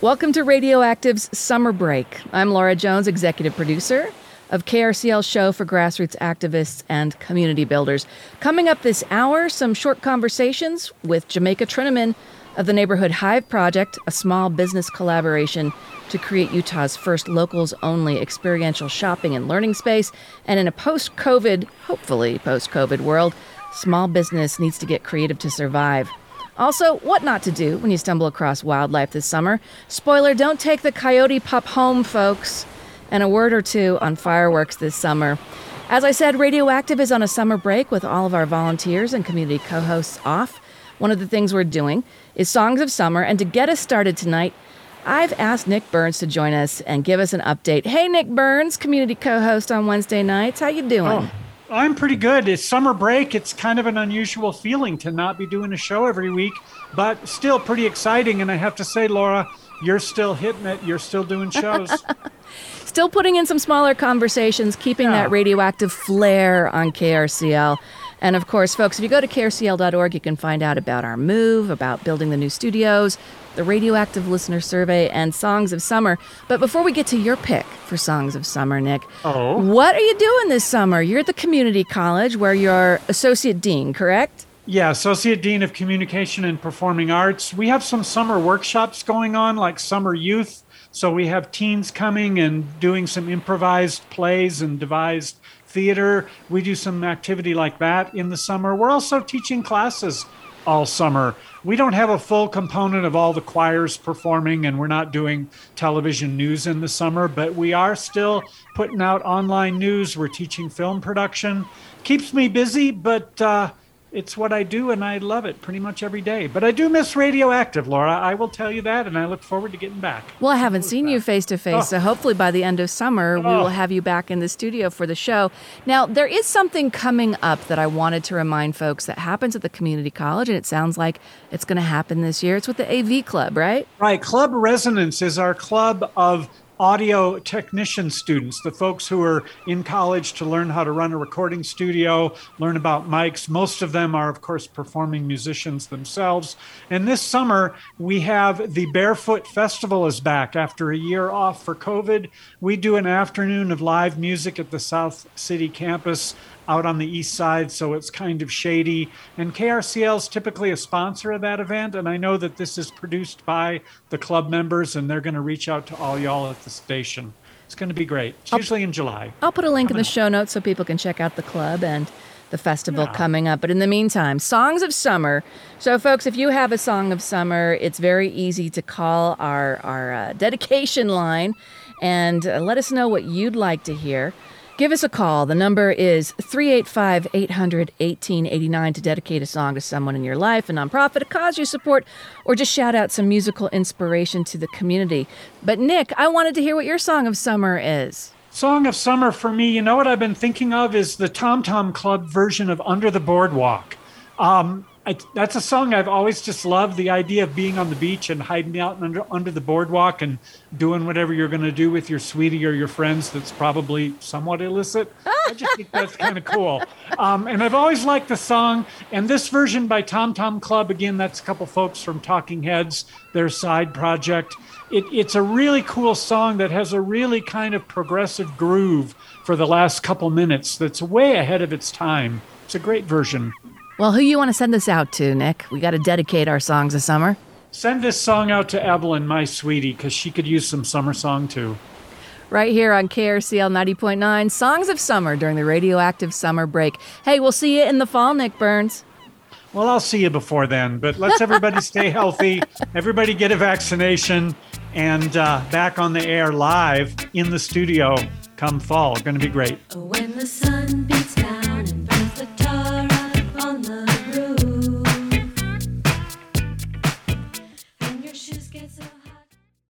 Welcome to Radioactive's Summer Break. I'm Laura Jones, executive producer of KRCL show for grassroots activists and community builders. Coming up this hour, some short conversations with Jamaica Trinnaman of the Neighborhood Hive Project, a small business collaboration to create Utah's first locals only experiential shopping and learning space. And in a post COVID, hopefully post COVID world, small business needs to get creative to survive. Also, what not to do when you stumble across wildlife this summer. Spoiler don't take the coyote pup home, folks. And a word or two on fireworks this summer. As I said, Radioactive is on a summer break with all of our volunteers and community co hosts off. One of the things we're doing is Songs of Summer, and to get us started tonight, I've asked Nick Burns to join us and give us an update. Hey, Nick Burns, community co-host on Wednesday nights. How you doing? Oh, I'm pretty good. It's summer break. It's kind of an unusual feeling to not be doing a show every week, but still pretty exciting. And I have to say, Laura, you're still hitting it. You're still doing shows. still putting in some smaller conversations, keeping yeah. that radioactive flair on KRCL. And of course, folks, if you go to krcl.org, you can find out about our move, about building the new studios, the radioactive listener survey, and songs of summer. But before we get to your pick for songs of summer, Nick, oh. what are you doing this summer? You're at the community college where you're associate dean, correct? Yeah, Associate Dean of Communication and Performing Arts. We have some summer workshops going on, like Summer Youth. So we have teens coming and doing some improvised plays and devised theater. We do some activity like that in the summer. We're also teaching classes all summer. We don't have a full component of all the choirs performing, and we're not doing television news in the summer, but we are still putting out online news. We're teaching film production. Keeps me busy, but uh, it's what I do and I love it pretty much every day. But I do miss Radioactive, Laura. I will tell you that, and I look forward to getting back. Well, I haven't seen back. you face to face, so oh. hopefully by the end of summer oh. we will oh. have you back in the studio for the show. Now, there is something coming up that I wanted to remind folks that happens at the community college, and it sounds like it's going to happen this year. It's with the AV Club, right? Right. Club Resonance is our club of audio technician students, the folks who are in college to learn how to run a recording studio, learn about mics. Most of them are, of course, performing musicians themselves. And this summer, we have the Barefoot Festival is back after a year off for COVID. We do an afternoon of live music at the South City campus out on the east side, so it's kind of shady. And KRCL is typically a sponsor of that event, and I know that this is produced by the club members, and they're going to reach out to all y'all at the station. It's going to be great. It's I'll, usually in July. I'll put a link in the show notes so people can check out the club and the festival yeah. coming up. But in the meantime, songs of summer. So, folks, if you have a song of summer, it's very easy to call our our uh, dedication line and uh, let us know what you'd like to hear. Give us a call. The number is 385 800 1889 to dedicate a song to someone in your life, a nonprofit, a cause you support, or just shout out some musical inspiration to the community. But, Nick, I wanted to hear what your song of summer is. Song of summer for me, you know what I've been thinking of is the Tom Tom Club version of Under the Boardwalk. Um, I, that's a song I've always just loved. The idea of being on the beach and hiding out under under the boardwalk and doing whatever you're going to do with your sweetie or your friends. That's probably somewhat illicit. I just think that's kind of cool. Um, and I've always liked the song. And this version by Tom Tom Club again. That's a couple folks from Talking Heads, their side project. It, it's a really cool song that has a really kind of progressive groove for the last couple minutes. That's way ahead of its time. It's a great version. Well, who you want to send this out to, Nick? We got to dedicate our songs of summer. Send this song out to Evelyn, my sweetie, because she could use some summer song too. Right here on KRCL 90.9, Songs of Summer during the radioactive summer break. Hey, we'll see you in the fall, Nick Burns. Well, I'll see you before then, but let's everybody stay healthy. Everybody get a vaccination and uh, back on the air live in the studio come fall. Going to be great. When the sun